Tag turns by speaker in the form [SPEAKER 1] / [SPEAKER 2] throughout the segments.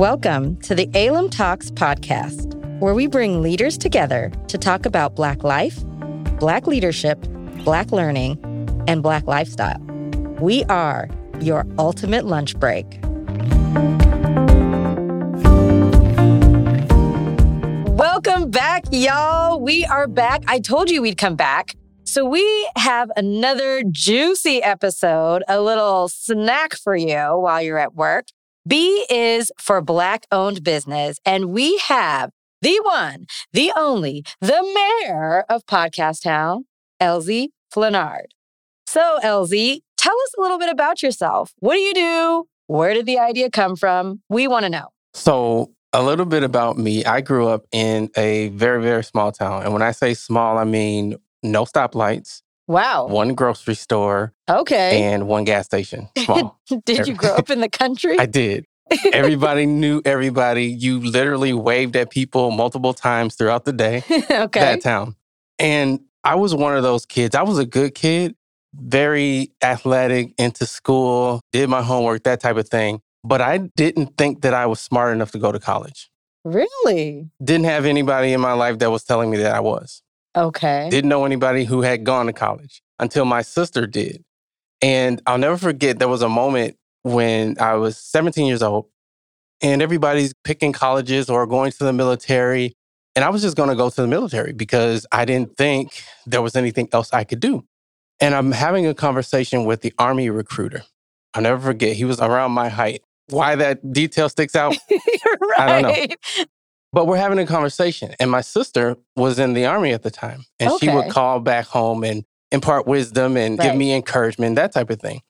[SPEAKER 1] Welcome to the Alum Talks podcast, where we bring leaders together to talk about Black life, Black leadership, Black learning, and Black lifestyle. We are your ultimate lunch break. Welcome back, y'all. We are back. I told you we'd come back. So, we have another juicy episode, a little snack for you while you're at work. B is for Black owned business. And we have the one, the only, the mayor of Podcast Town, Elsie Flannard. So, Elsie, tell us a little bit about yourself. What do you do? Where did the idea come from? We want to know.
[SPEAKER 2] So, a little bit about me. I grew up in a very, very small town. And when I say small, I mean no stoplights,
[SPEAKER 1] Wow.
[SPEAKER 2] one grocery store,
[SPEAKER 1] Okay.
[SPEAKER 2] and one gas station. Small.
[SPEAKER 1] did you grow up in the country?
[SPEAKER 2] I did. Everybody knew everybody. You literally waved at people multiple times throughout the day.
[SPEAKER 1] okay.
[SPEAKER 2] That town. And I was one of those kids. I was a good kid, very athletic, into school, did my homework, that type of thing. But I didn't think that I was smart enough to go to college.
[SPEAKER 1] Really?
[SPEAKER 2] Didn't have anybody in my life that was telling me that I was.
[SPEAKER 1] Okay.
[SPEAKER 2] Didn't know anybody who had gone to college until my sister did. And I'll never forget, there was a moment when I was 17 years old and everybody's picking colleges or going to the military. And I was just going to go to the military because I didn't think there was anything else I could do. And I'm having a conversation with the Army recruiter. I'll never forget, he was around my height. Why that detail sticks out,
[SPEAKER 1] right.
[SPEAKER 2] I don't know. But we're having a conversation. And my sister was in the Army at the time. And she would call back home and impart wisdom and give me encouragement, that type of thing.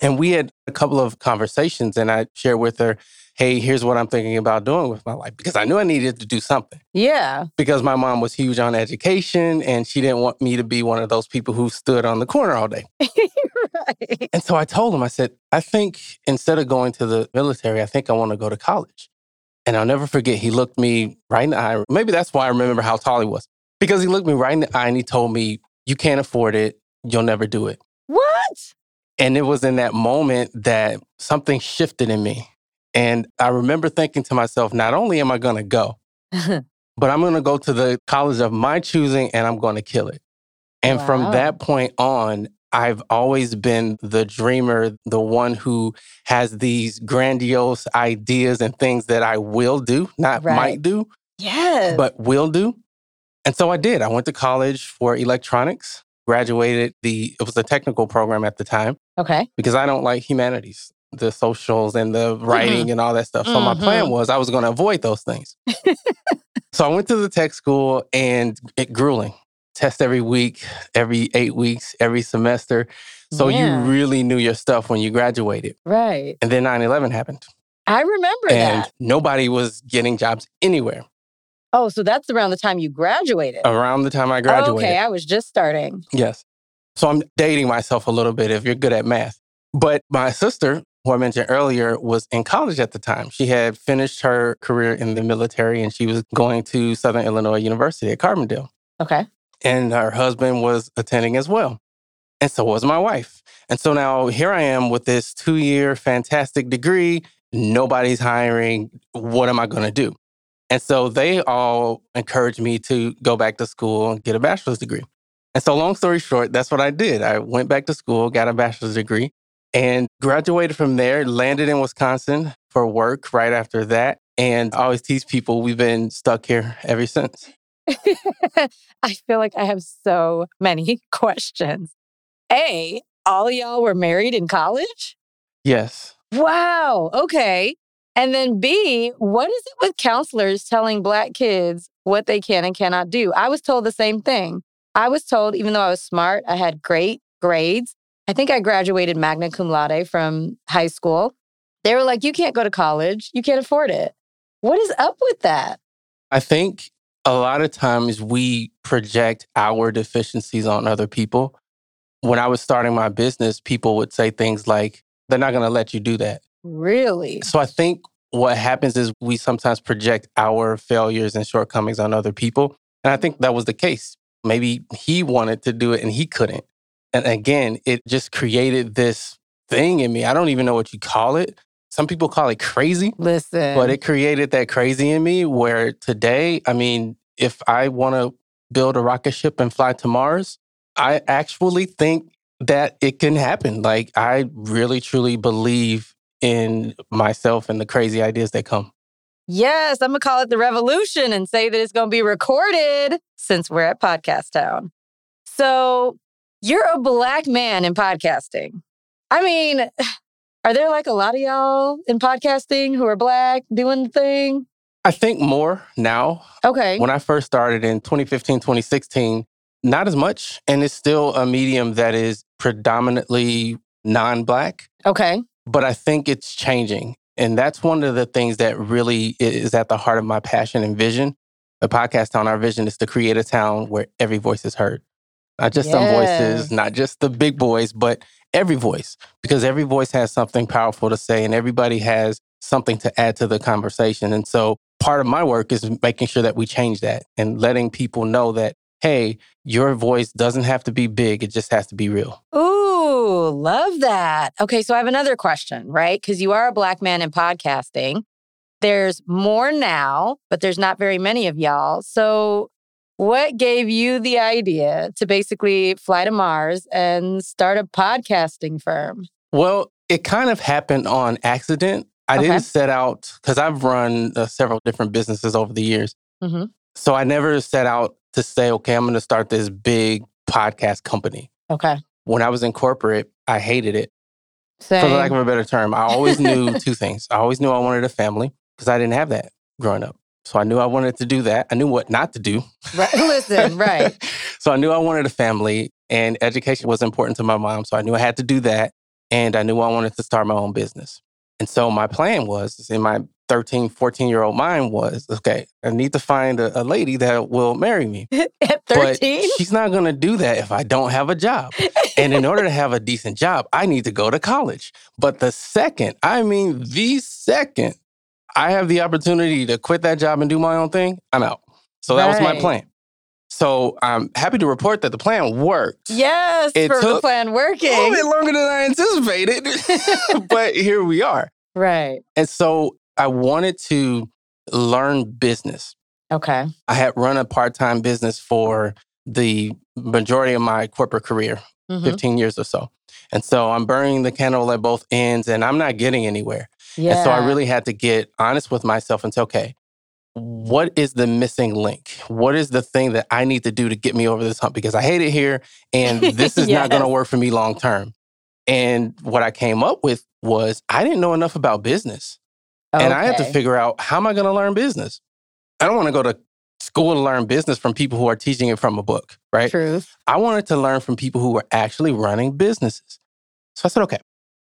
[SPEAKER 2] And we had a couple of conversations, and I shared with her, hey, here's what I'm thinking about doing with my life. Because I knew I needed to do something.
[SPEAKER 1] Yeah.
[SPEAKER 2] Because my mom was huge on education, and she didn't want me to be one of those people who stood on the corner all day.
[SPEAKER 1] right.
[SPEAKER 2] And so I told him, I said, I think instead of going to the military, I think I want to go to college. And I'll never forget, he looked me right in the eye. Maybe that's why I remember how tall he was. Because he looked me right in the eye and he told me, You can't afford it. You'll never do it.
[SPEAKER 1] What?
[SPEAKER 2] And it was in that moment that something shifted in me. And I remember thinking to myself, not only am I going to go, but I'm going to go to the college of my choosing and I'm going to kill it. And
[SPEAKER 1] Wow.
[SPEAKER 2] from that point on, I've always been the dreamer, the one who has these grandiose ideas and things that I will do, not
[SPEAKER 1] Right.
[SPEAKER 2] might do,
[SPEAKER 1] yes.
[SPEAKER 2] but will do. And so I did. I went to college for electronics, graduated the, it was a technical program at the time
[SPEAKER 1] okay.
[SPEAKER 2] because I don't like humanities, the socials and the mm-hmm. writing and all that stuff. So my mm-hmm.
[SPEAKER 1] plan
[SPEAKER 2] was I was going to avoid those things. so I went to the tech school and it grueling. Test every week, every eight weeks, every semester. So
[SPEAKER 1] Yeah.
[SPEAKER 2] you really knew your stuff when you graduated.
[SPEAKER 1] Right.
[SPEAKER 2] And then 9 11 happened.
[SPEAKER 1] I remember
[SPEAKER 2] And
[SPEAKER 1] that.
[SPEAKER 2] nobody was getting jobs anywhere
[SPEAKER 1] Oh, so that's around the time you graduated.
[SPEAKER 2] around the time I graduated.
[SPEAKER 1] Okay, I was just starting.
[SPEAKER 2] Yes. So I'm dating myself a little bit if you're good at math. But my sister, who I mentioned earlier, was in college at the time. She had finished her career in the military and she was going to Southern Illinois University at Carbondale.
[SPEAKER 1] Okay.
[SPEAKER 2] And her husband was attending as well. And so was my wife. And so now here I am with this two year fantastic degree. Nobody's hiring. What am I going to do? And so they all encouraged me to go back to school and get a bachelor's degree. And so, long story short, that's what I did. I went back to school, got a bachelor's degree, and graduated from there, landed in Wisconsin for work right after that. And I always tease people we've been stuck here ever since.
[SPEAKER 1] I feel like I have so many questions. A, all y'all were married in college?
[SPEAKER 2] Yes.
[SPEAKER 1] Wow. Okay. And then B, what is it with counselors telling Black kids what they can and cannot do? I was told the same thing. I was told, even though I was smart, I had great grades. I think I graduated magna cum laude from high school. They were like, you can't go to college. You can't afford it. What is up with that?
[SPEAKER 2] I think a lot of times we project our deficiencies on other people. When I was starting my business, people would say things like, they're not going to let you do that.
[SPEAKER 1] Really?
[SPEAKER 2] So I think what happens is we sometimes project our failures and shortcomings on other people. And I think that was the case. Maybe he wanted to do it and he couldn't. And again, it just created this thing in me. I don't even know what you call it some people call it crazy,
[SPEAKER 1] Listen.
[SPEAKER 2] but it created that crazy in me where today, I mean, if I want to build a rocket ship and fly to Mars, I actually think that it can happen. Like, I really, truly believe in myself and the crazy ideas that come.
[SPEAKER 1] Yes, I'm going to call it the revolution and say that it's going to be recorded since we're at Podcast Town. So, you're a black man in podcasting. I mean, are there like a lot of y'all in podcasting who are black doing the thing?
[SPEAKER 2] I think more now.
[SPEAKER 1] Okay.
[SPEAKER 2] When I first started in 2015, 2016, not as much. And it's still a medium that is predominantly non black.
[SPEAKER 1] Okay.
[SPEAKER 2] But I think it's changing. And that's one of the things that really is at the heart of my passion and vision. The podcast town, our vision is to create a town where every voice is heard. Not just some voices, not just the big boys, but every voice, because every voice has something powerful to say and everybody has something to add to the conversation. And so part of my work is making sure that we change that and letting people know that, hey, your voice doesn't have to be big, it just has to be real.
[SPEAKER 1] Ooh, love that. Okay, so I have another question, right? Because you are a black man in podcasting. There's more now, but there's not very many of y'all. So, what gave you the idea to basically fly to Mars and start a podcasting firm?
[SPEAKER 2] Well, it kind of happened on accident. I
[SPEAKER 1] Okay.
[SPEAKER 2] didn't set out because I've run uh, several different businesses over the years.
[SPEAKER 1] Mhm.
[SPEAKER 2] So I never set out to say, okay, I'm going to start this big podcast company.
[SPEAKER 1] Okay.
[SPEAKER 2] When I was in corporate, I hated it.
[SPEAKER 1] Same.
[SPEAKER 2] For the lack of a better term, I always knew two things. I always knew I wanted a family because I didn't have that growing up. So I knew I wanted to do that. I knew what not to do.
[SPEAKER 1] Right. Listen, right.
[SPEAKER 2] so I knew I wanted a family and education was important to my mom. So I knew I had to do that. And I knew I wanted to start my own business. And so my plan was in my 13, 14 year old mind was okay, I need to find a, a lady that will marry me.
[SPEAKER 1] At 13?
[SPEAKER 2] she's not going to do that if I don't have a job. And in order to have a decent job, I need to go to college. But the second, I mean, the second I have the opportunity to quit that job and do my own thing, I'm out. So that was my plan. So I'm happy to report that the plan worked.
[SPEAKER 1] Yes,
[SPEAKER 2] It
[SPEAKER 1] for the
[SPEAKER 2] took
[SPEAKER 1] plan
[SPEAKER 2] A little bit longer than I anticipated, but here we are.
[SPEAKER 1] Right.
[SPEAKER 2] And so I wanted to learn business.
[SPEAKER 1] Okay.
[SPEAKER 2] I had run a part time business for the majority of my corporate career,
[SPEAKER 1] Mhm.
[SPEAKER 2] 15 years or so. And so I'm burning the candle at both ends and I'm not getting anywhere.
[SPEAKER 1] Yeah.
[SPEAKER 2] And so I really had to get honest with myself and say, okay, what is the missing link? What is the thing that I need to do to get me over this hump? Because I hate it here and this is not going to work for me long term. And what I came up with was I didn't know enough about business. And I had to figure out how am I going to learn business? I don't want to go to school to learn business from people who are teaching it from a book, right?
[SPEAKER 1] Truth.
[SPEAKER 2] I wanted to learn from people who were actually running businesses. So I said, okay,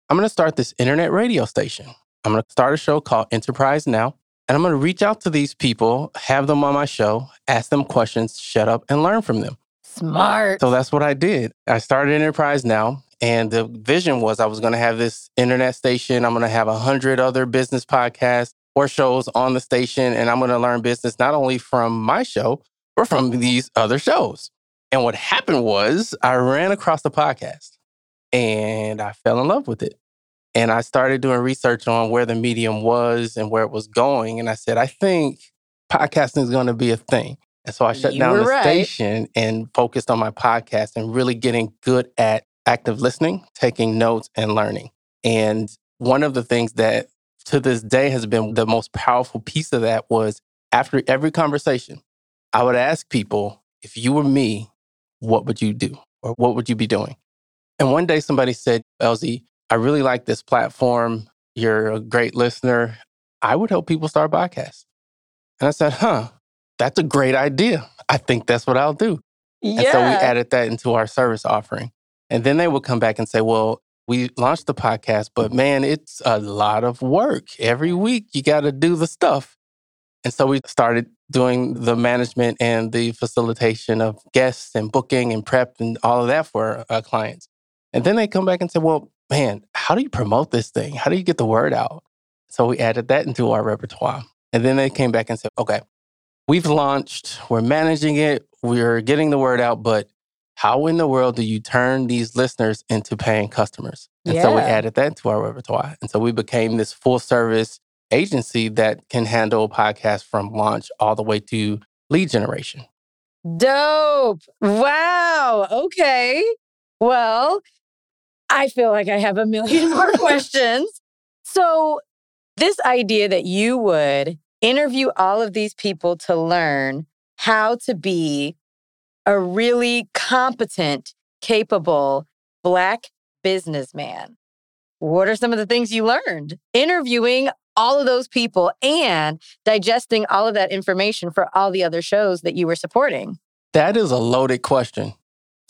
[SPEAKER 2] I'm going to start this internet radio station. I'm going to start a show called Enterprise Now. And I'm going to reach out to these people, have them on my show, ask them questions, shut up, and learn from them.
[SPEAKER 1] Smart.
[SPEAKER 2] So that's what I did. I started Enterprise Now. And the vision was I was going to have this internet station. I'm going to have a hundred other business podcasts or shows on the station. And I'm going to learn business not only from my show, but from these other shows. And what happened was I ran across the podcast and I fell in love with it. And I started doing research on where the medium was and where it was going. And I said, I think podcasting is going to be a thing. And so I shut
[SPEAKER 1] You
[SPEAKER 2] down the
[SPEAKER 1] right.
[SPEAKER 2] station and focused on my podcast and really getting good at active listening, taking notes, and learning. And one of the things that to this day has been the most powerful piece of that was after every conversation, I would ask people, if you were me, what would you do? Or what would you be doing? And one day somebody said, LZ, I really like this platform. You're a great listener. I would help people start podcasts. And I said, huh, that's a great idea. I think that's what I'll do.
[SPEAKER 1] Yeah.
[SPEAKER 2] And so we added that into our service offering. And then they would come back and say, well, we launched the podcast, but man, it's a lot of work. Every week you got to do the stuff. And so we started doing the management and the facilitation of guests and booking and prep and all of that for our clients. And then they come back and say, well, man, how do you promote this thing? How do you get the word out? So we added that into our repertoire. And then they came back and said, okay, we've launched, we're managing it, we're getting the word out, but how in the world do you turn these listeners into paying customers? And so we added that to our repertoire. And so we became this full service agency that can handle podcasts from launch all the way to lead generation.
[SPEAKER 1] Dope. Wow. Okay. Well, I feel like I have a million more questions. So, this idea that you would interview all of these people to learn how to be a really competent, capable Black businessman. What are some of the things you learned interviewing all of those people and digesting all of that information for all the other shows that you were supporting?
[SPEAKER 2] That is a loaded question.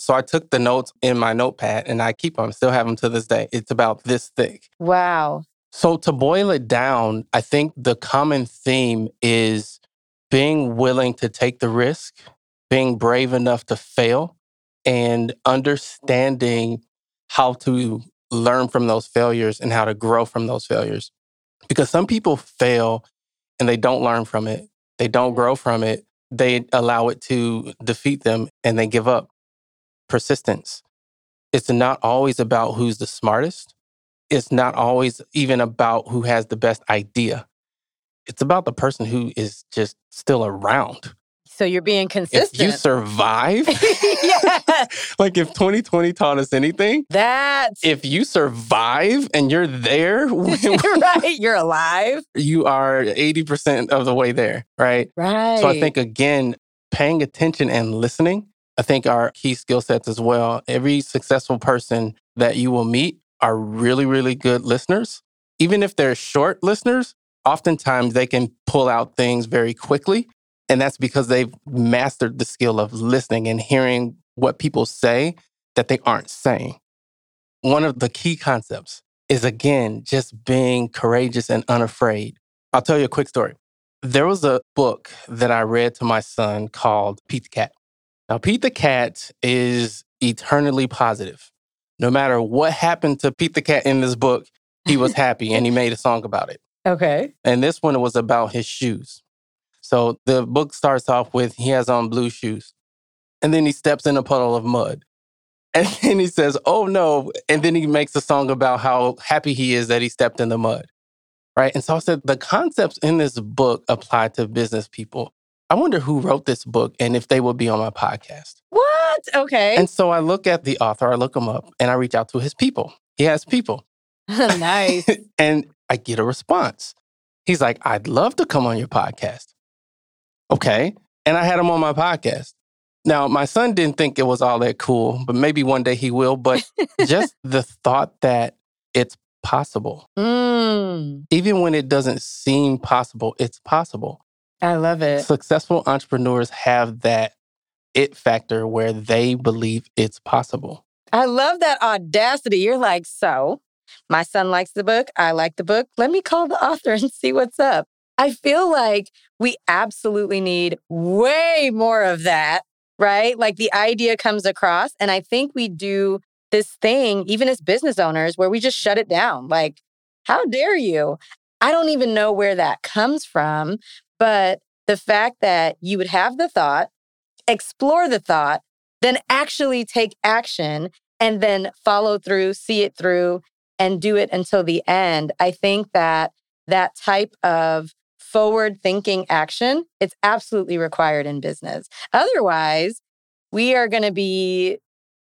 [SPEAKER 2] So I took the notes in my notepad and I keep them, still have them to this day. It's about this thick.
[SPEAKER 1] Wow.
[SPEAKER 2] So to boil it down, I think the common theme is being willing to take the risk, being brave enough to fail, and understanding how to learn from those failures and how to grow from those failures. Because some people fail and they don't learn from it, they don't mm-hmm. grow from it, they allow it to defeat them and they give up. Persistence. It's not always about who's the smartest it's not always even about who has the best idea. It's about the person who is just still around.
[SPEAKER 1] So you're being
[SPEAKER 2] If
[SPEAKER 1] consistent.
[SPEAKER 2] you survive, like if 2020 taught us anything,
[SPEAKER 1] That's
[SPEAKER 2] if you survive and you're there,
[SPEAKER 1] right. You're alive.
[SPEAKER 2] you are 80% of the way there, right?
[SPEAKER 1] Right.
[SPEAKER 2] So I think, again, paying attention and listening, I think are key skill sets as well. Every successful person that you will meet are really, really good listeners. Even if they're short listeners, oftentimes they can pull out things very quickly. And that's because they've mastered the skill of listening and hearing what people say that they aren't saying. One of the key concepts is, again, just being courageous and unafraid. I'll tell you a quick story. There was a book that I read to my son called Pete the Cat. Now, Pete the Cat is eternally positive. No matter what happened to Pete the Cat in this book, he was happy and he made a song about it.
[SPEAKER 1] okay.
[SPEAKER 2] And this one was about his shoes. So the book starts off with he has on blue shoes. And then he steps in a puddle of mud. And then he says, Oh no. And then he makes a song about how happy he is that he stepped in the mud. Right. And so I said, the concepts in this book apply to business people. I wonder who wrote this book and if they would be on my podcast.
[SPEAKER 1] What? Okay.
[SPEAKER 2] And so I look at the author, I look him up, and I reach out to his people. He has people.
[SPEAKER 1] nice.
[SPEAKER 2] and I get a response. He's like, I'd love to come on your podcast. Okay. And I had him on my podcast. Now, my son didn't think it was all that cool, but maybe one day he will. But just the thought that it's possible,
[SPEAKER 1] Mm,
[SPEAKER 2] even when it doesn't seem possible, it's possible.
[SPEAKER 1] I love it.
[SPEAKER 2] Successful entrepreneurs have that it factor where they believe it's possible.
[SPEAKER 1] I love that audacity. You're like, so my son likes the book. I like the book. Let me call the author and see what's up. I feel like we absolutely need way more of that, right? Like the idea comes across. And I think we do this thing, even as business owners, where we just shut it down. Like, how dare you? I don't even know where that comes from. But the fact that you would have the thought, explore the thought, then actually take action and then follow through, see it through, and do it until the end. I think that that type of forward thinking action it's absolutely required in business otherwise we are going to be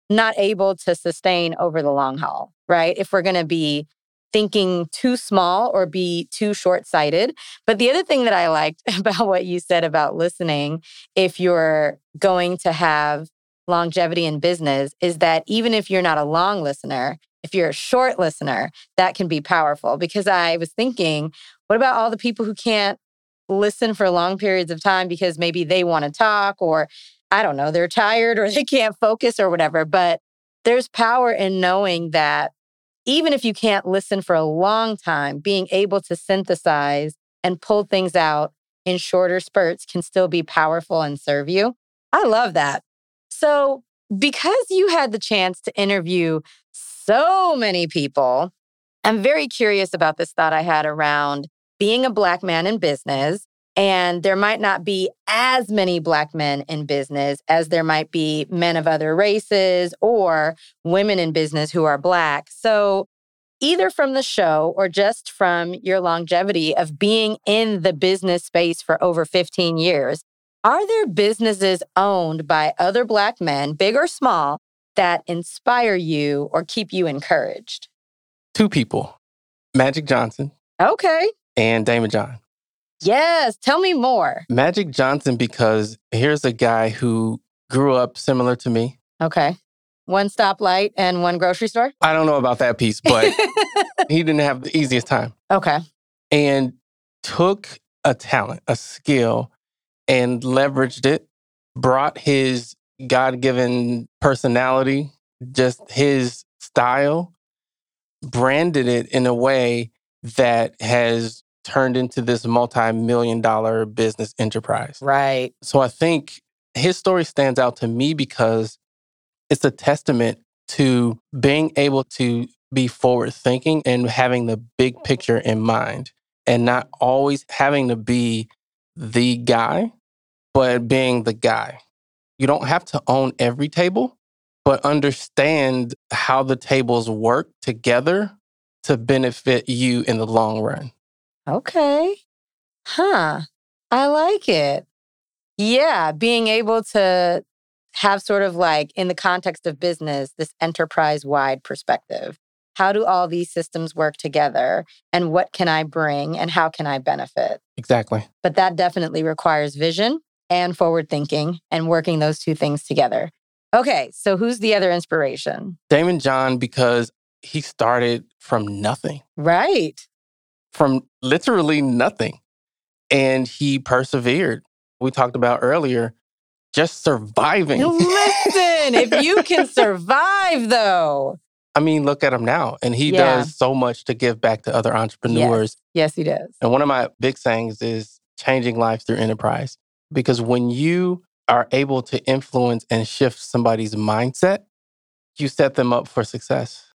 [SPEAKER 1] not able to sustain over the long haul right if we're going to be thinking too small or be too short sighted. But the other thing that I liked about what you said about listening, if you're going to have longevity in business, is that even if you're not a long listener, if you're a short listener, that can be powerful. Because I was thinking, what about all the people who can't listen for long periods of time because maybe they want to talk or I don't know, they're tired or they can't focus or whatever. But there's power in knowing that even if you can't listen for a long time, being able to synthesize and pull things out in shorter spurts can still be powerful and serve you. I love that. So, because you had the chance to interview so many people, I'm very curious about this thought I had around being a Black man in business And there might not be as many Black men in business as there might be men of other races or women in business who are Black. So, either from the show or just from your longevity of being in the business space for over 15 years, are there businesses owned by other Black men, big or small, that inspire you or keep you encouraged?
[SPEAKER 2] Two people Magic Johnson.
[SPEAKER 1] Okay.
[SPEAKER 2] And Daymond John.
[SPEAKER 1] Yes. Tell me more.
[SPEAKER 2] Magic Johnson, because here's a guy who grew up similar to me.
[SPEAKER 1] Okay. One stoplight and one grocery store?
[SPEAKER 2] I don't know about that piece, but he didn't have the easiest time.
[SPEAKER 1] Okay.
[SPEAKER 2] And took a talent, a skill, and leveraged it, brought his God given personality, just his style, branded it in a way that has turned into this multi million dollar business enterprise.
[SPEAKER 1] Right.
[SPEAKER 2] So I think his story stands out to me because it's a testament to being able to be forward thinking and having the big picture in mind and not always having to be the guy, but being the guy. You don't have to own every table, but understand how the tables work together to benefit you in the long run.
[SPEAKER 1] Okay. Huh. I like it. Yeah, being able to have sort of like in the context of business, this enterprise wide perspective. How do all these systems work together? And what can I bring and how can I benefit?
[SPEAKER 2] Exactly.
[SPEAKER 1] But that definitely requires vision and forward thinking and working those two things together. Okay, so who's the other inspiration?
[SPEAKER 2] Daymond John, because he started from nothing.
[SPEAKER 1] Right.
[SPEAKER 2] From literally nothing. And he persevered. We talked about earlier, just surviving.
[SPEAKER 1] Listen, if you can survive though.
[SPEAKER 2] I mean, look at him now. And he
[SPEAKER 1] Yeah.
[SPEAKER 2] does so much to give back to other entrepreneurs.
[SPEAKER 1] Yes, he does.
[SPEAKER 2] And one of my big sayings is changing lives through enterprise. Because when you are able to influence and shift somebody's mindset, you set them up for success.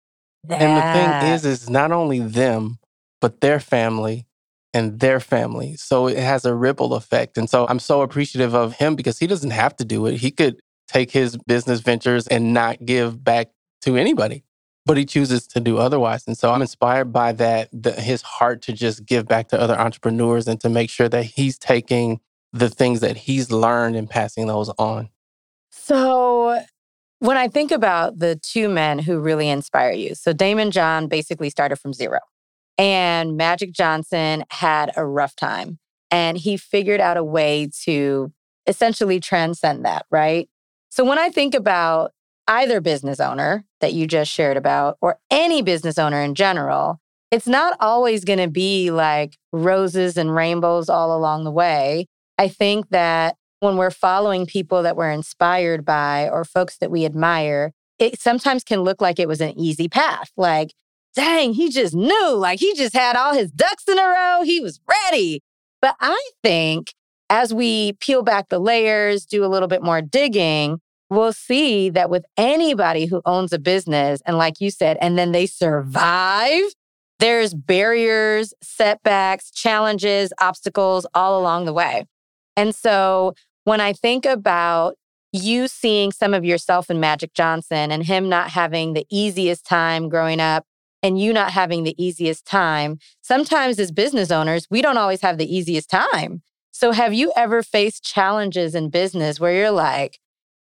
[SPEAKER 2] And the thing is, is not only them, but their family and their family. So it has a ripple effect. And so I'm so appreciative of him because he doesn't have to do it. He could take his business ventures and not give back to anybody, but he chooses to do otherwise. And so I'm inspired by that, the, his heart to just give back to other entrepreneurs and to make sure that he's taking the things that he's learned and passing those on.
[SPEAKER 1] So, when I think about the two men who really inspire you, so Daymond John basically started from zero, and Magic Johnson had a rough time, and he figured out a way to essentially transcend that, right? So, when I think about either business owner that you just shared about, or any business owner in general, it's not always going to be like roses and rainbows all along the way. I think that when we're following people that we're inspired by or folks that we admire, it sometimes can look like it was an easy path. Like, dang, he just knew, like, he just had all his ducks in a row, he was ready. But I think as we peel back the layers, do a little bit more digging, we'll see that with anybody who owns a business, and like you said, and then they survive, there's barriers, setbacks, challenges, obstacles all along the way. And so when I think about you seeing some of yourself in Magic Johnson and him not having the easiest time growing up and you not having the easiest time, sometimes as business owners, we don't always have the easiest time. So have you ever faced challenges in business where you're like,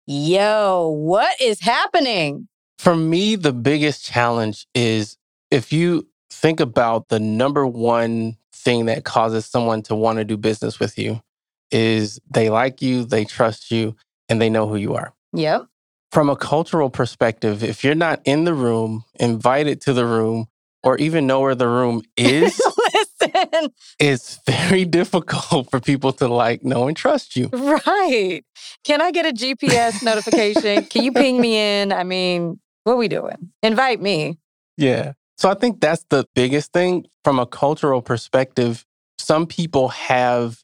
[SPEAKER 1] yo, what is happening?
[SPEAKER 2] For me, the biggest challenge is if you think about the number one thing that causes someone to want to do business with you is they like you, they trust you, and they know who you are.
[SPEAKER 1] Yep.
[SPEAKER 2] From a cultural perspective, if you're not in the room, invited to the room, or even know where the room is,
[SPEAKER 1] Listen,
[SPEAKER 2] it's very difficult for people to like, know, and trust you.
[SPEAKER 1] right. Can I get a GPS notification? Can you ping me in? I mean, what we doing? Invite me.
[SPEAKER 2] Yeah. So I think that's the biggest thing from a cultural perspective. Some people have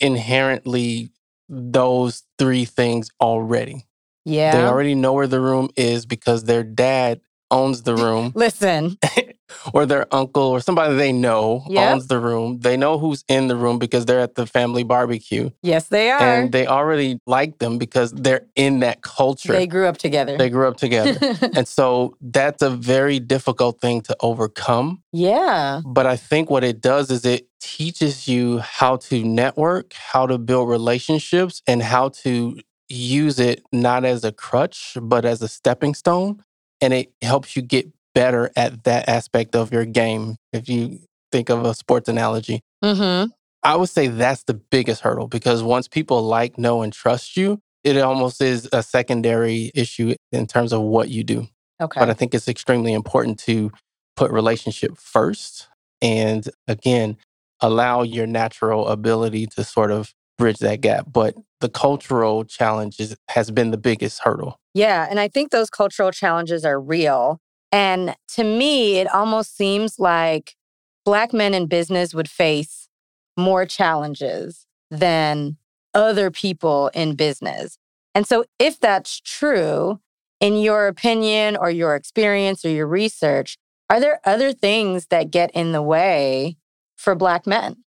[SPEAKER 2] inherently those three things already.
[SPEAKER 1] Yeah.
[SPEAKER 2] They already know where the room is because their dad owns the room.
[SPEAKER 1] Listen,
[SPEAKER 2] or their uncle or somebody they know
[SPEAKER 1] Yep.
[SPEAKER 2] owns the room. They know who's in the room because they're at the family barbecue.
[SPEAKER 1] Yes, they are.
[SPEAKER 2] And they already like them because they're in that culture.
[SPEAKER 1] they grew up together.
[SPEAKER 2] They grew up together. and so that's a very difficult thing to overcome.
[SPEAKER 1] yeah.
[SPEAKER 2] But I think what it does is it teaches you how to network, how to build relationships, and how to use it not as a crutch, but as a stepping stone. And it helps you get better at that aspect of your game. If you think of a sports analogy,
[SPEAKER 1] Mm-hmm.
[SPEAKER 2] I would say that's the biggest hurdle because once people like, know, and trust you, it almost is a secondary issue in terms of what you do.
[SPEAKER 1] Okay.
[SPEAKER 2] But I think it's extremely important to put relationship first and again, allow your natural ability to sort of bridge that gap. But the cultural challenges has been the biggest hurdle.
[SPEAKER 1] Yeah. And I think those cultural challenges are real. And to me, it almost seems like Black men in business would face more challenges than other people in business. And so, if that's true, in your opinion or your experience or your research, are there other things that get in the way for Black men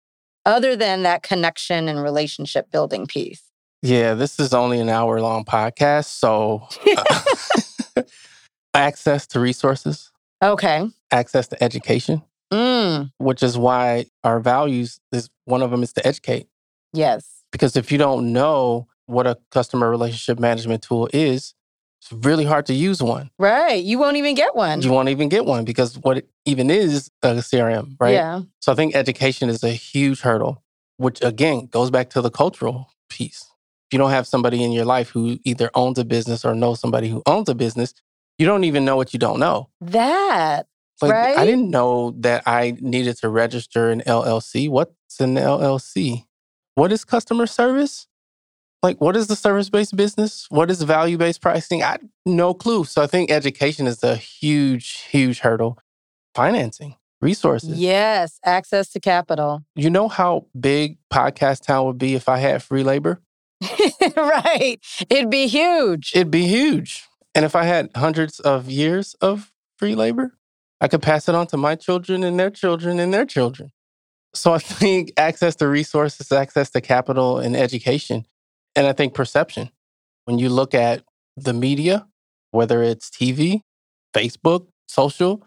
[SPEAKER 1] other than that connection and relationship building piece?
[SPEAKER 2] Yeah, this is only an hour long podcast. So, uh, access to resources,
[SPEAKER 1] Okay.
[SPEAKER 2] access to education,
[SPEAKER 1] Mm,
[SPEAKER 2] which is why our values is one of them is to educate.
[SPEAKER 1] yes.
[SPEAKER 2] Because if you don't know what a customer relationship management tool is, it's really hard to use one.
[SPEAKER 1] Right. You won't even get one.
[SPEAKER 2] You won't even get one because what it even is a CRM, right?
[SPEAKER 1] Yeah.
[SPEAKER 2] So I think education is a huge hurdle, which again goes back to the cultural piece. If you don't have somebody in your life who either owns a business or knows somebody who owns a business, you don't even know what you don't know.
[SPEAKER 1] That.
[SPEAKER 2] Like
[SPEAKER 1] Right?
[SPEAKER 2] I didn't know that I needed to register an LLC. What's an LLC? What is customer service? Like what is the service-based business? What is value-based pricing? I no clue. So I think education is a huge, huge hurdle. Financing, resources.
[SPEAKER 1] Yes. Access to capital.
[SPEAKER 2] You know how big podcast town would be if I had free labor?
[SPEAKER 1] right. It'd be huge.
[SPEAKER 2] It'd be huge. And if I had hundreds of years of free labor, I could pass it on to my children and their children and their children. So I think access to resources, access to capital and education, and I think perception. When you look at the media, whether it's TV, Facebook, social,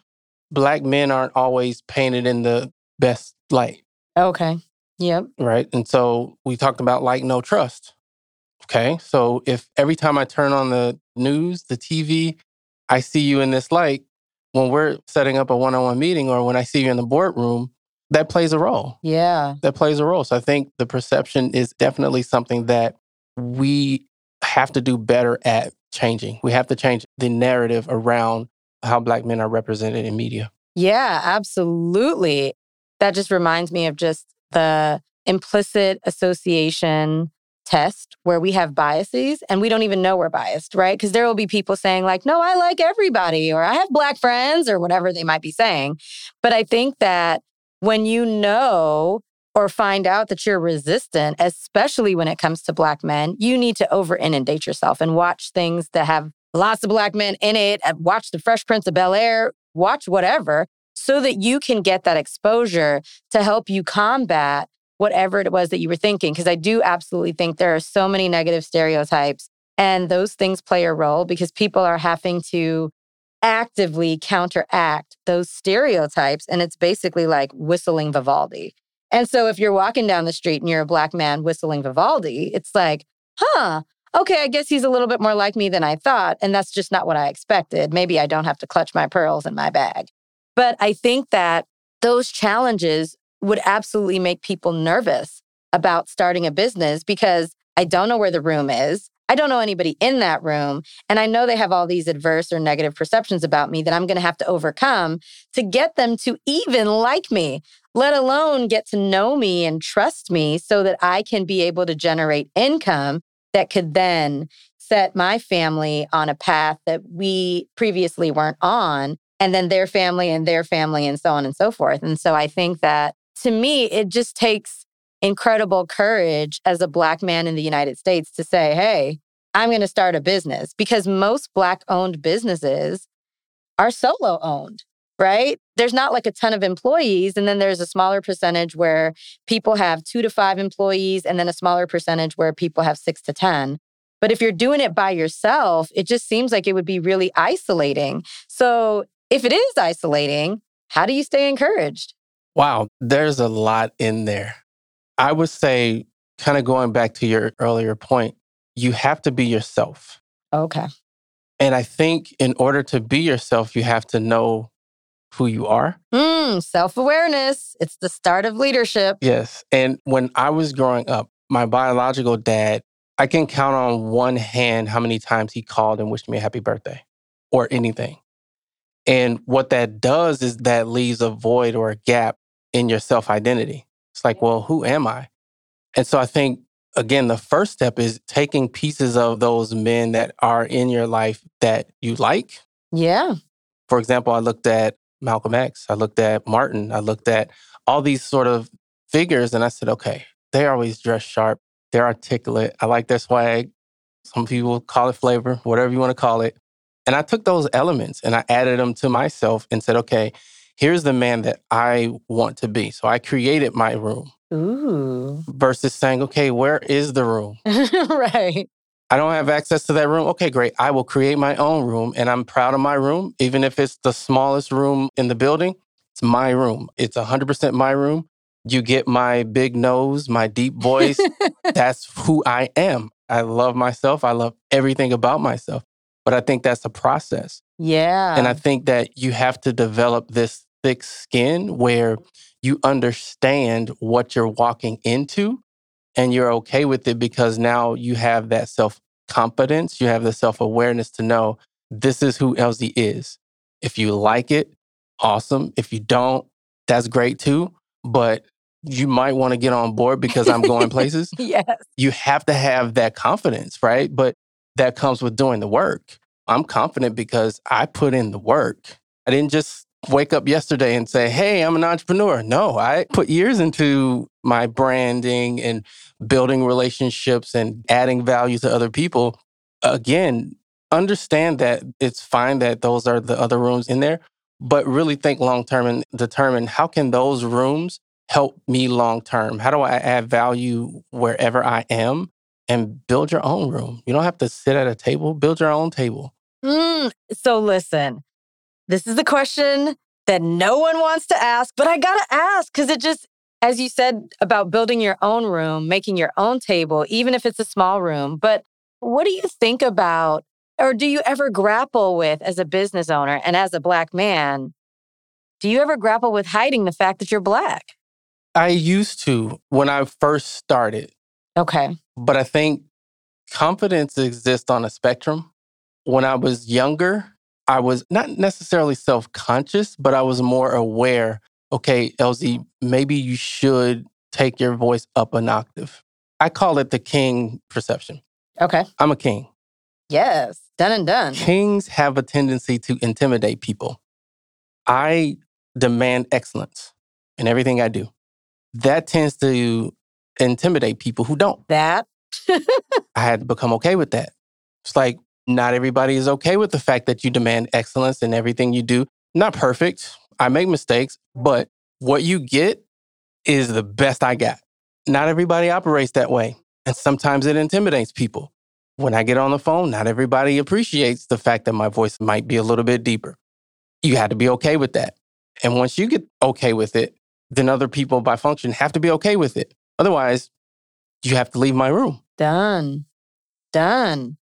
[SPEAKER 2] black men aren't always painted in the best light.
[SPEAKER 1] Okay. Yep.
[SPEAKER 2] right? And so we talked about like, no trust. Okay. So if every time I turn on the news, the TV, I see you in this light, when we're setting up a one on one meeting or when I see you in the boardroom, that plays a role.
[SPEAKER 1] Yeah.
[SPEAKER 2] That plays a role. So I think the perception is definitely something that we have to do better at changing. We have to change the narrative around how Black men are represented in media.
[SPEAKER 1] Yeah, absolutely. That just reminds me of just the implicit association test where we have biases and we don't even know we're biased, right? Because there will be people saying, like, no, I like everybody, or I have black friends, or whatever they might be saying. But I think that when you know or find out that you're resistant, especially when it comes to black men, you need to over inundate yourself and watch things that have lots of black men in it, watch The Fresh Prince of Bel Air, watch whatever, so that you can get that exposure to help you combat whatever it was that you were thinking. Because I do absolutely think there are so many negative stereotypes, and those things play a role because people are having to actively counteract those stereotypes. And it's basically like whistling Vivaldi. And so if you're walking down the street and you're a black man whistling Vivaldi, it's like, huh, okay, I guess he's a little bit more like me than I thought. And that's just not what I expected. Maybe I don't have to clutch my pearls in my bag. But I think that those challenges would absolutely make people nervous about starting a business because I don't know where the room is. I don't know anybody in that room. And I know they have all these adverse or negative perceptions about me that I'm going to have to overcome to get them to even like me, let alone get to know me and trust me so that I can be able to generate income that could then set my family on a path that we previously weren't on, and then their family and their family, and so on and so forth. And so I think that to me, it just takes incredible courage as a Black man in the United States to say, hey, I'm going to start a business because most Black owned businesses are solo owned, right? there's not like a ton of employees. And then there's a smaller percentage where people have two to five employees, and then a smaller percentage where people have six to 10. But if you're doing it by yourself, it just seems like it would be really isolating. So if it is isolating, how do you stay encouraged?
[SPEAKER 2] Wow, there's a lot in there. I would say, kind of going back to your earlier point, you have to be yourself.
[SPEAKER 1] Okay.
[SPEAKER 2] And I think in order to be yourself, you have to know who you are.
[SPEAKER 1] Mm, Self awareness. It's the start of leadership.
[SPEAKER 2] Yes. And when I was growing up, my biological dad, I can count on one hand how many times he called and wished me a happy birthday or anything. And what that does is that leaves a void or a gap in your self identity. It's like, well, who am I? And so I think, again, the first step is taking pieces of those men that are in your life that you like.
[SPEAKER 1] Yeah.
[SPEAKER 2] For example, I looked at Malcolm X, I looked at Martin, I looked at all these sort of figures, and I said, okay, they always dress sharp. They're articulate. I like their swag. Some people call it flavor, whatever you want to call it. And I took those elements and I added them to myself and said, okay, here's the man that I want to be. So I created my room.
[SPEAKER 1] Ooh.
[SPEAKER 2] Versus saying, okay, where is the room?
[SPEAKER 1] right.
[SPEAKER 2] I don't have access to that room. Okay, great. I will create my own room and I'm proud of my room. Even if it's the smallest room in the building, it's my room. It's 100% my room. You get my big nose, my deep voice. that's who I am. I love myself. I love everything about myself. But I think that's a process.
[SPEAKER 1] Yeah.
[SPEAKER 2] And I think that you have to develop this thick skin where you understand what you're walking into and you're okay with it because now you have that self confidence, you have the self awareness to know this is who LZ is. If you like it, awesome. If you don't, that's great too. But you might want to get on board because I'm going places.
[SPEAKER 1] yes.
[SPEAKER 2] You have to have that confidence, right? But that comes with doing the work. I'm confident because I put in the work. I didn't just wake up yesterday and say, Hey, I'm an entrepreneur. No, I put years into my branding and building relationships and adding value to other people. Again, understand that it's fine that those are the other rooms in there, but really think long term and determine how can those rooms help me long term? How do I add value wherever I am? And build your own room. You don't have to sit at a table, build your own table.
[SPEAKER 1] Mm, so, listen, this is the question that no one wants to ask, but I got to ask because it just, as you said about building your own room, making your own table, even if it's a small room. But what do you think about, or do you ever grapple with as a business owner and as a Black man? Do you ever grapple with hiding the fact that you're Black?
[SPEAKER 2] I used to when I first started.
[SPEAKER 1] Okay.
[SPEAKER 2] But I think confidence exists on a spectrum. When I was younger, I was not necessarily self conscious, but I was more aware okay, LZ, maybe you should take your voice up an octave. I call it the king perception.
[SPEAKER 1] Okay.
[SPEAKER 2] I'm a king.
[SPEAKER 1] Yes, done and done.
[SPEAKER 2] Kings have a tendency to intimidate people. I demand excellence in everything I do. That tends to intimidate people who don't.
[SPEAKER 1] That.
[SPEAKER 2] I had to become okay with that. It's like not everybody is okay with the fact that you demand excellence in everything you do. Not perfect. I make mistakes, but what you get is the best I got. Not everybody operates that way. And sometimes it intimidates people. When I get on the phone, not everybody appreciates the fact that my voice might be a little bit deeper. You had to be okay with that. And once you get okay with it, then other people by function have to be okay with it. Otherwise, you have to leave my room.
[SPEAKER 1] Done. Done.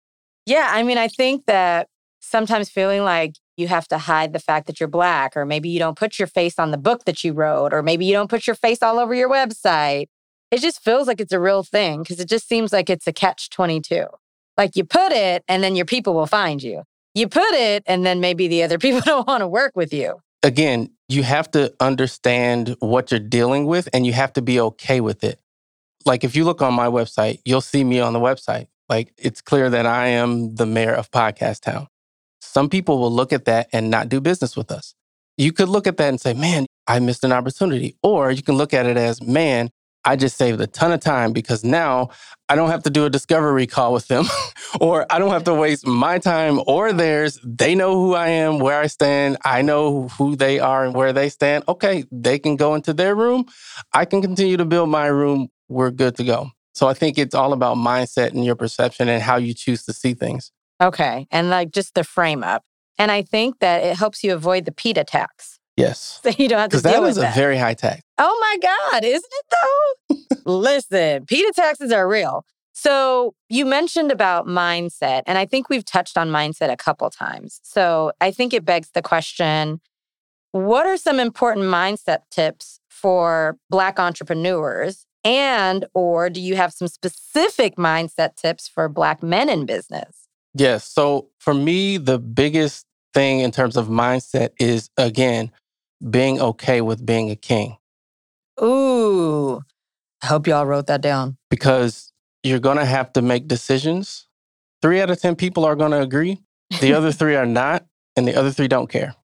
[SPEAKER 1] Yeah. I mean, I think that sometimes feeling like you have to hide the fact that you're Black, or maybe you don't put your face on the book that you wrote, or maybe you don't put your face all over your website. It just feels like it's a real thing because it just seems like it's a catch 22. Like you put it and then your people will find you. You put it and then maybe the other people don't want to work with you.
[SPEAKER 2] Again, you have to understand what you're dealing with and you have to be okay with it. Like if you look on my website, you'll see me on the website. Like it's clear that I am the mayor of Podcast Town. Some people will look at that and not do business with us. You could look at that and say, man, I missed an opportunity. Or you can look at it as, man, I just saved a ton of time because now I don't have to do a discovery call with them or I don't have to waste my time or theirs. They know who I am, where I stand. I know who they are and where they stand. Okay, they can go into their room. I can continue to build my room. We're good to go. So I think it's all about mindset and your perception and how you choose to see things.
[SPEAKER 1] Okay. And like just the frame up. And I think that it helps you avoid the PETA tax.
[SPEAKER 2] Yes.
[SPEAKER 1] So you don't have to
[SPEAKER 2] Because
[SPEAKER 1] deal
[SPEAKER 2] that
[SPEAKER 1] with
[SPEAKER 2] is a very high tax.
[SPEAKER 1] Oh my God, isn't it though? Listen, PETA taxes are real. So you mentioned about mindset, and I think we've touched on mindset a couple times. So I think it begs the question what are some important mindset tips for Black entrepreneurs? And or do you have some specific mindset tips for Black men in business?
[SPEAKER 2] Yes. So for me, the biggest thing in terms of mindset is, again, being okay with being a king
[SPEAKER 1] Ooh, I hope y'all wrote that down.
[SPEAKER 2] because you're going to have to make decisions. Three out of 10 people are going to agree, the other three are not, and the other three don't care.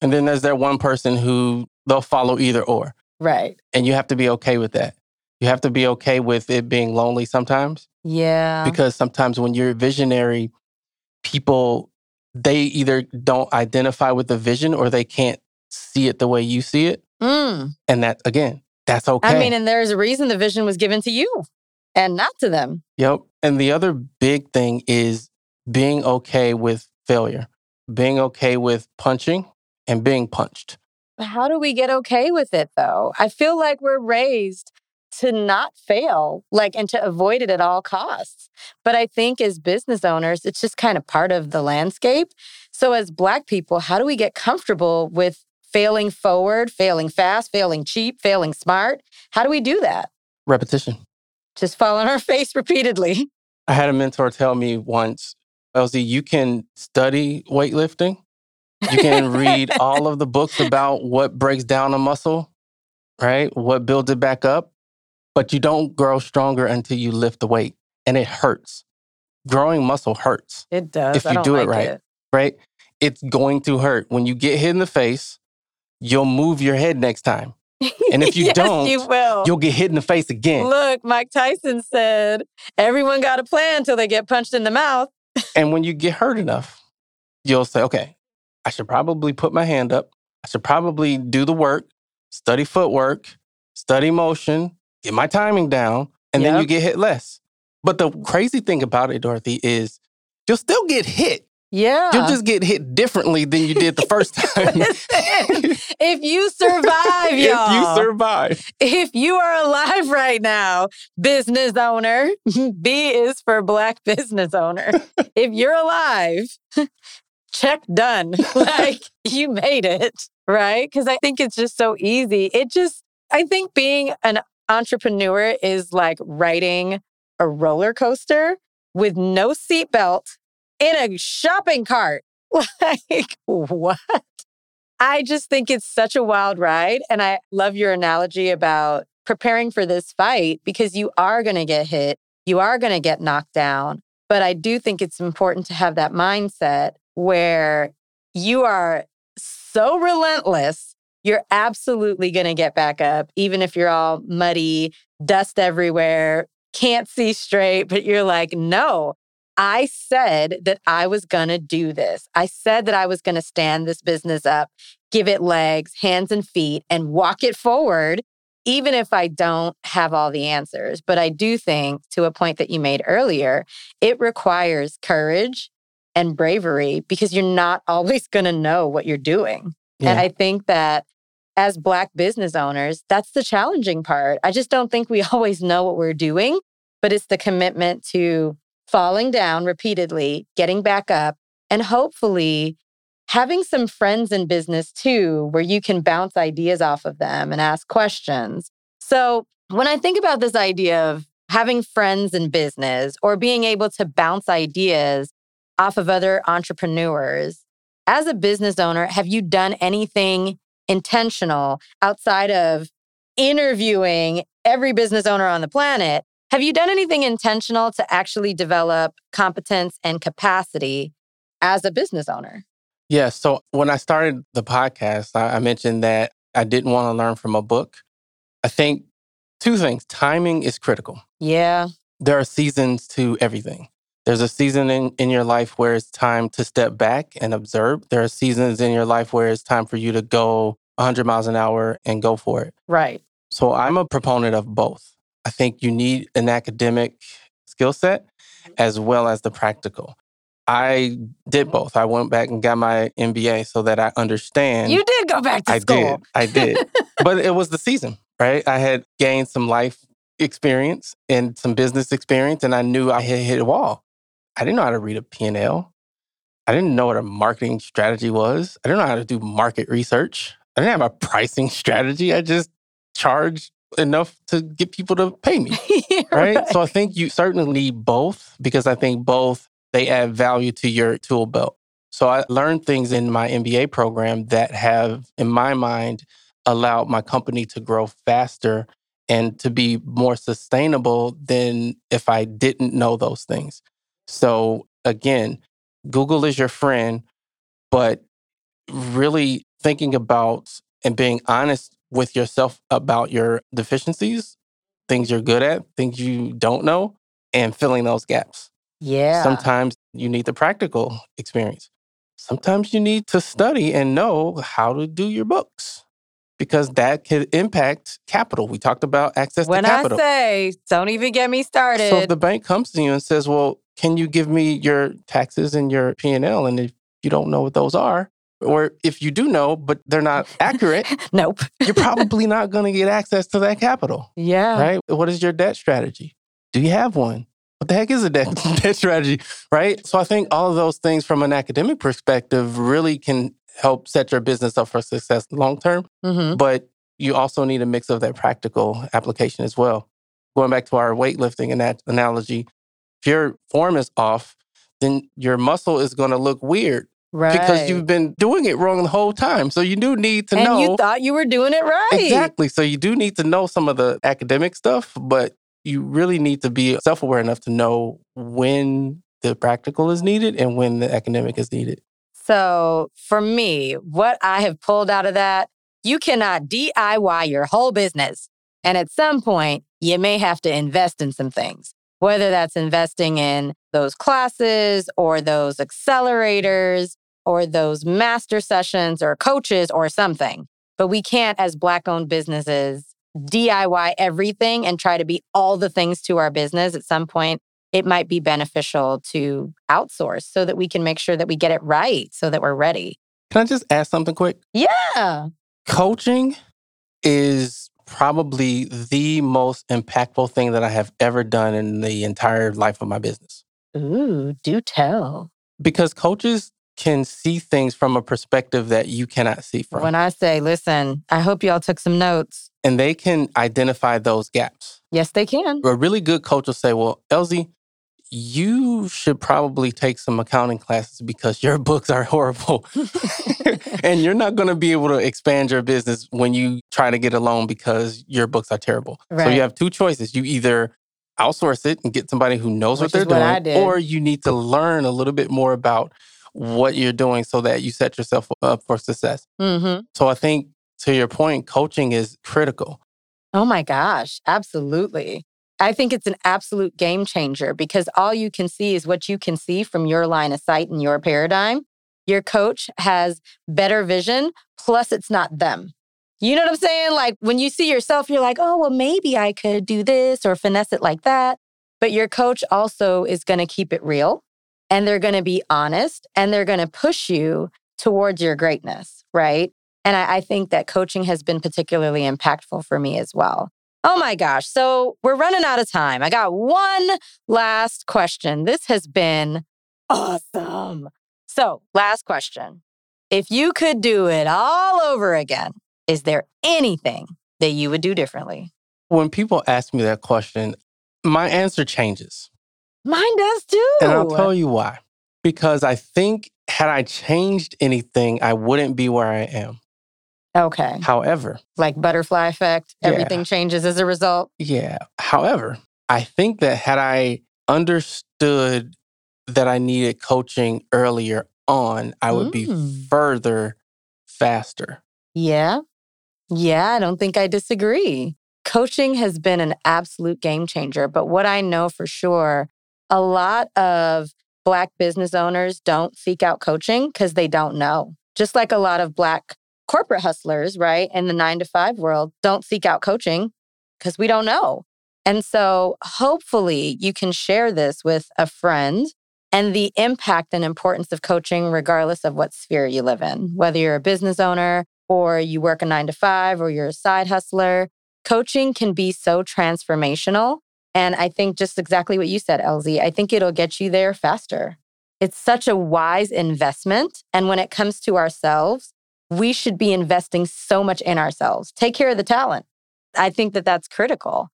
[SPEAKER 2] And then there's that one person who they'll follow either or.
[SPEAKER 1] Right.
[SPEAKER 2] And you have to be okay with that. You have to be okay with it being lonely sometimes
[SPEAKER 1] Yeah.
[SPEAKER 2] because sometimes when you're visionary, people they either don't identify with the vision or they can't see it the way you see it.
[SPEAKER 1] Mm.
[SPEAKER 2] And that again, that's okay.
[SPEAKER 1] I mean, and there's a reason the vision was given to you and not to them.
[SPEAKER 2] Yep. And the other big thing is being okay with failure, being okay with punching and being punched.
[SPEAKER 1] How do we get okay with it though? I feel like we're raised to not fail, like, and to avoid it at all costs. But I think as business owners, it's just kind of part of the landscape. So, as Black people, how do we get comfortable with failing forward, failing fast, failing cheap, failing smart? How do we do that?
[SPEAKER 2] Repetition.
[SPEAKER 1] Just fall on our face repeatedly.
[SPEAKER 2] I had a mentor tell me once, Elsie, you can study weightlifting. You can read all of the books about what breaks down a muscle, right? What builds it back up. But you don't grow stronger until you lift the weight. And it hurts. Growing muscle hurts.
[SPEAKER 1] It does.
[SPEAKER 2] If you do it right. right? It's going to hurt. When you get hit in the face, you'll move your head next time. And if you
[SPEAKER 1] yes,
[SPEAKER 2] don't,
[SPEAKER 1] you will.
[SPEAKER 2] You'll get hit in the face again.
[SPEAKER 1] Look, Mike Tyson said, everyone got a plan until they get punched in the mouth.
[SPEAKER 2] And when you get hurt enough, you'll say, okay, I should probably put my hand up. I should probably do the work, study footwork, study motion, get my timing down, and then you get hit less. But the crazy thing about it, Dorothy, is you'll still get hit.
[SPEAKER 1] Yeah.
[SPEAKER 2] You'll just get hit differently than you did the first time.
[SPEAKER 1] Listen, if you survive, y'all,
[SPEAKER 2] If you survive.
[SPEAKER 1] if you are alive right now, business owner, B is for Black business owner. if you're alive, check done. like you made it, right? Because I think it's just so easy. It just, I think being an entrepreneur is like riding a roller coaster with no seatbelt in a shopping cart. Like, what? I just think it's such a wild ride. And I love your analogy about preparing for this fight because you are going to get hit, you are going to get knocked down. But I do think it's important to have that mindset where you are so relentless, you're absolutely going to get back up, even if you're all muddy, dust everywhere, can't see straight, but you're like, no, I said that I was going to do this. I said that I was going to stand this business up, give it legs, hands, and feet, and walk it forward, even if I don't have all the answers. But I do think, to a point that you made earlier, it requires courage and bravery because you're not always going to know what you're doing. And I think that as Black business owners, that's the challenging part. I just don't think we always know what we're doing, but it's the commitment to falling down repeatedly, getting back up, and hopefully having some friends in business too, where you can bounce ideas off of them and ask questions. So when I think about this idea of having friends in business or being able to bounce ideas off of other entrepreneurs, as a business owner, have you done anything intentional outside of interviewing every business owner on the planet? Have you done anything intentional to actually develop competence and capacity as a business owner?
[SPEAKER 2] Yeah. So when I started the podcast, I, I mentioned that I didn't want to learn from a book. I think Two things timing is critical.
[SPEAKER 1] Yeah.
[SPEAKER 2] There are seasons to everything. There's a season in, in your life where it's time to step back and observe. There are seasons in your life where it's time for you to go 100 miles an hour and go for it.
[SPEAKER 1] Right.
[SPEAKER 2] So I'm a proponent of both. I think you need an academic skill set mm-hmm. as well as the practical. I did both. I went back and got my MBA so that I understand.
[SPEAKER 1] You did go back to
[SPEAKER 2] I
[SPEAKER 1] school.
[SPEAKER 2] I did. I did. but it was the season, right? I had gained some life experience and some business experience, and I knew I had hit a wall. I didn't know how to read a P&L. I didn't know what a marketing strategy was. I didn't know how to do market research. I didn't have a pricing strategy. I just charged enough to get people to pay me, right? So I think you certainly need both because I think both they add value to your tool belt. So I learned things in my MBA program that have, in my mind, allowed my company to grow faster and to be more sustainable than if I didn't know those things. So again, Google is your friend, but really thinking about and being honest with yourself about your deficiencies, things you're good at, things you don't know, and filling those gaps.
[SPEAKER 1] Yeah.
[SPEAKER 2] Sometimes you need the practical experience. Sometimes you need to study and know how to do your books because that could impact capital. We talked about access
[SPEAKER 1] when
[SPEAKER 2] to capital.
[SPEAKER 1] When I say, don't even get me started.
[SPEAKER 2] so if the bank comes to you and says, "Well, can you give me your taxes and your P&L?" and if you don't know what those are, or if you do know but they're not accurate,
[SPEAKER 1] nope.
[SPEAKER 2] you're probably not going to get access to that capital,
[SPEAKER 1] Yeah.
[SPEAKER 2] right? What is your debt strategy? Do you have one? What the heck is a debt, debt strategy, right? So I think all of those things from an academic perspective really can help set your business up for success long term.
[SPEAKER 1] Mm-hmm.
[SPEAKER 2] But you also need a mix of that practical application as well. Going back to our weightlifting and that analogy, if your form is off, then your muscle is going to look weird
[SPEAKER 1] Right.
[SPEAKER 2] because you've been doing it wrong the whole time. So you do need to
[SPEAKER 1] and
[SPEAKER 2] know
[SPEAKER 1] you thought you were doing it right.
[SPEAKER 2] Exactly. So you do need to know some of the academic stuff, but you really need to be self aware enough to know when the practical is needed and when the academic is needed.
[SPEAKER 1] So for me, what I have pulled out of that, you cannot DIY your whole business. And at some point, you may have to invest in some things, whether that's investing in those classes or those accelerators or those master sessions or coaches or something. But we can't, as Black owned businesses, DIY everything and try to be all the things to our business. At some point, it might be beneficial to outsource so that we can make sure that we get it right so that we're ready.
[SPEAKER 2] Can I just ask something quick?
[SPEAKER 1] Yeah.
[SPEAKER 2] Coaching is probably the most impactful thing that I have ever done in the entire life of my business
[SPEAKER 1] Ooh, do tell.
[SPEAKER 2] because coaches can see things from a perspective that you cannot see from.
[SPEAKER 1] When I say, listen, I hope y'all took some notes.
[SPEAKER 2] and they can identify those gaps.
[SPEAKER 1] Yes, they can.
[SPEAKER 2] A really good coach will say, Well, Elsie, you should probably take some accounting classes because your books are horrible. and you're not going to be able to expand your business when you try to get a loan because your books are terrible. So you have two choices. You either outsource it and get somebody who knows
[SPEAKER 1] Which
[SPEAKER 2] what they're
[SPEAKER 1] what I
[SPEAKER 2] doing,
[SPEAKER 1] did.
[SPEAKER 2] or you need to learn a little bit more about what you're doing so that you set yourself up for success.
[SPEAKER 1] hmm
[SPEAKER 2] So I think to your point, coaching is critical.
[SPEAKER 1] Oh my gosh, absolutely. I think it's an absolute game changer because all you can see is what you can see from your line of sight and your paradigm. Your coach has better vision, plus it's not them. You know what I'm saying? Like when you see yourself, you're like, oh, well, maybe I could do this or finesse it like that. But your coach also is going to keep it real and they're going to be honest and they're going to push you towards your greatness, right? And I, I think that coaching has been particularly impactful for me as well. Oh my gosh. So we're running out of time. I got one last question. This has been awesome. So, last question. If you could do it all over again, is there anything that you would do differently?
[SPEAKER 2] When people ask me that question, my answer changes.
[SPEAKER 1] Mine does too.
[SPEAKER 2] And I'll tell you why. Because I think had I changed anything, I wouldn't be where I am.
[SPEAKER 1] Okay.
[SPEAKER 2] However,
[SPEAKER 1] Like butterfly effect,
[SPEAKER 2] Yeah.
[SPEAKER 1] everything changes as a result.
[SPEAKER 2] yeah, however, I think that had I understood that I needed coaching earlier on, I would be
[SPEAKER 1] Mm.
[SPEAKER 2] further faster.
[SPEAKER 1] Yeah. Yeah, I don't think I disagree. coaching has been an absolute game changer. But what I know for sure, a lot of Black business owners don't seek out coaching because they don't know. Just like a lot of Black corporate hustlers, right, in the nine to five world, don't seek out coaching because we don't know. And so hopefully you can share this with a friend and the impact and importance of coaching, regardless of what sphere you live in, whether you're a business owner or you work a nine to five or you're a side hustler. Coaching can be so transformational. And I think just exactly what you said, LZ, I think it'll get you there faster. It's such a wise investment. And when it comes to ourselves, we should be investing so much in ourselves. Take care of the talent. I think that that's critical.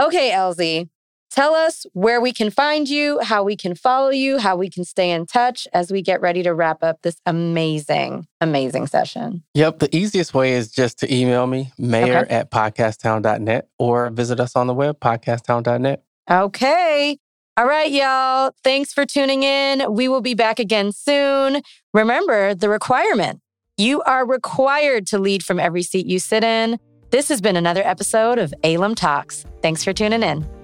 [SPEAKER 1] Okay, LZ, tell us where we can find you, how we can follow you, how we can stay in touch as we get ready to wrap up this amazing, amazing session.
[SPEAKER 2] Yep. The easiest way is just to email me, mayor okay. at podcasttown.net, or visit us on the web, podcasttown.net.
[SPEAKER 1] Okay. All right, y'all. Thanks for tuning in. We will be back again soon. Remember the requirement you are required to lead from every seat you sit in. This has been another episode of Alum Talks. Thanks for tuning in.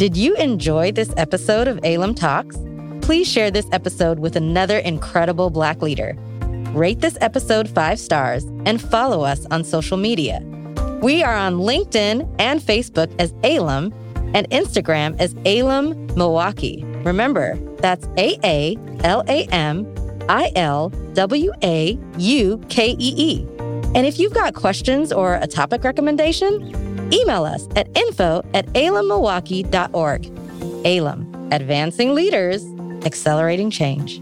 [SPEAKER 1] Did you enjoy this episode of Alum Talks? Please share this episode with another incredible Black leader. Rate this episode five stars and follow us on social media. We are on LinkedIn and Facebook as Alum and Instagram as Alum Milwaukee. Remember, that's A A L A M I L W A U K E E. And if you've got questions or a topic recommendation, email us at info at aalamilwaukee.org. Alum, advancing leaders, accelerating change.